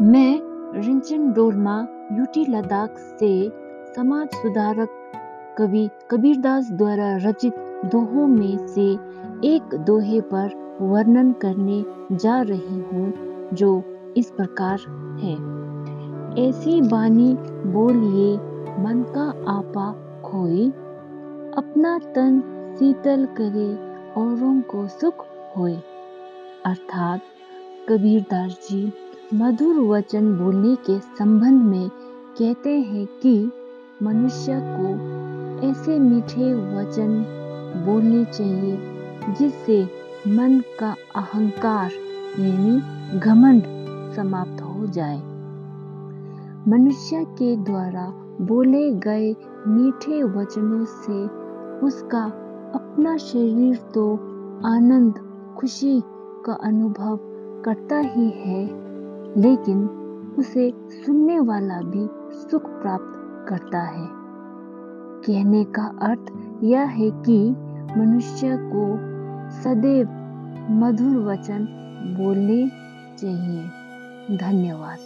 मैं रिंचन डोरमा यूटी लद्दाख से समाज सुधारक कवि कबीरदास द्वारा रचित दोहों में से एक दोहे पर वर्णन करने जा रही हूँ, जो इस प्रकार है। ऐसी बानी बोलिए, मन का आपा खोई अपना तन शीतल करे, औरों को सुख होए। अर्थात कबीरदास जी मधुर वचन बोलने के संबंध में कहते हैं कि मनुष्य को ऐसे मीठे वचन बोलने चाहिए, जिससे मन का अहंकार, यानी घमंड, समाप्त हो जाए। मनुष्य के द्वारा बोले गए मीठे वचनों से उसका अपना शरीर तो आनंद, खुशी का अनुभव करता ही है। लेकिन उसे सुनने वाला भी सुख प्राप्त करता है। कहने का अर्थ यह है कि मनुष्य को सदैव मधुर वचन बोलने चाहिए। धन्यवाद।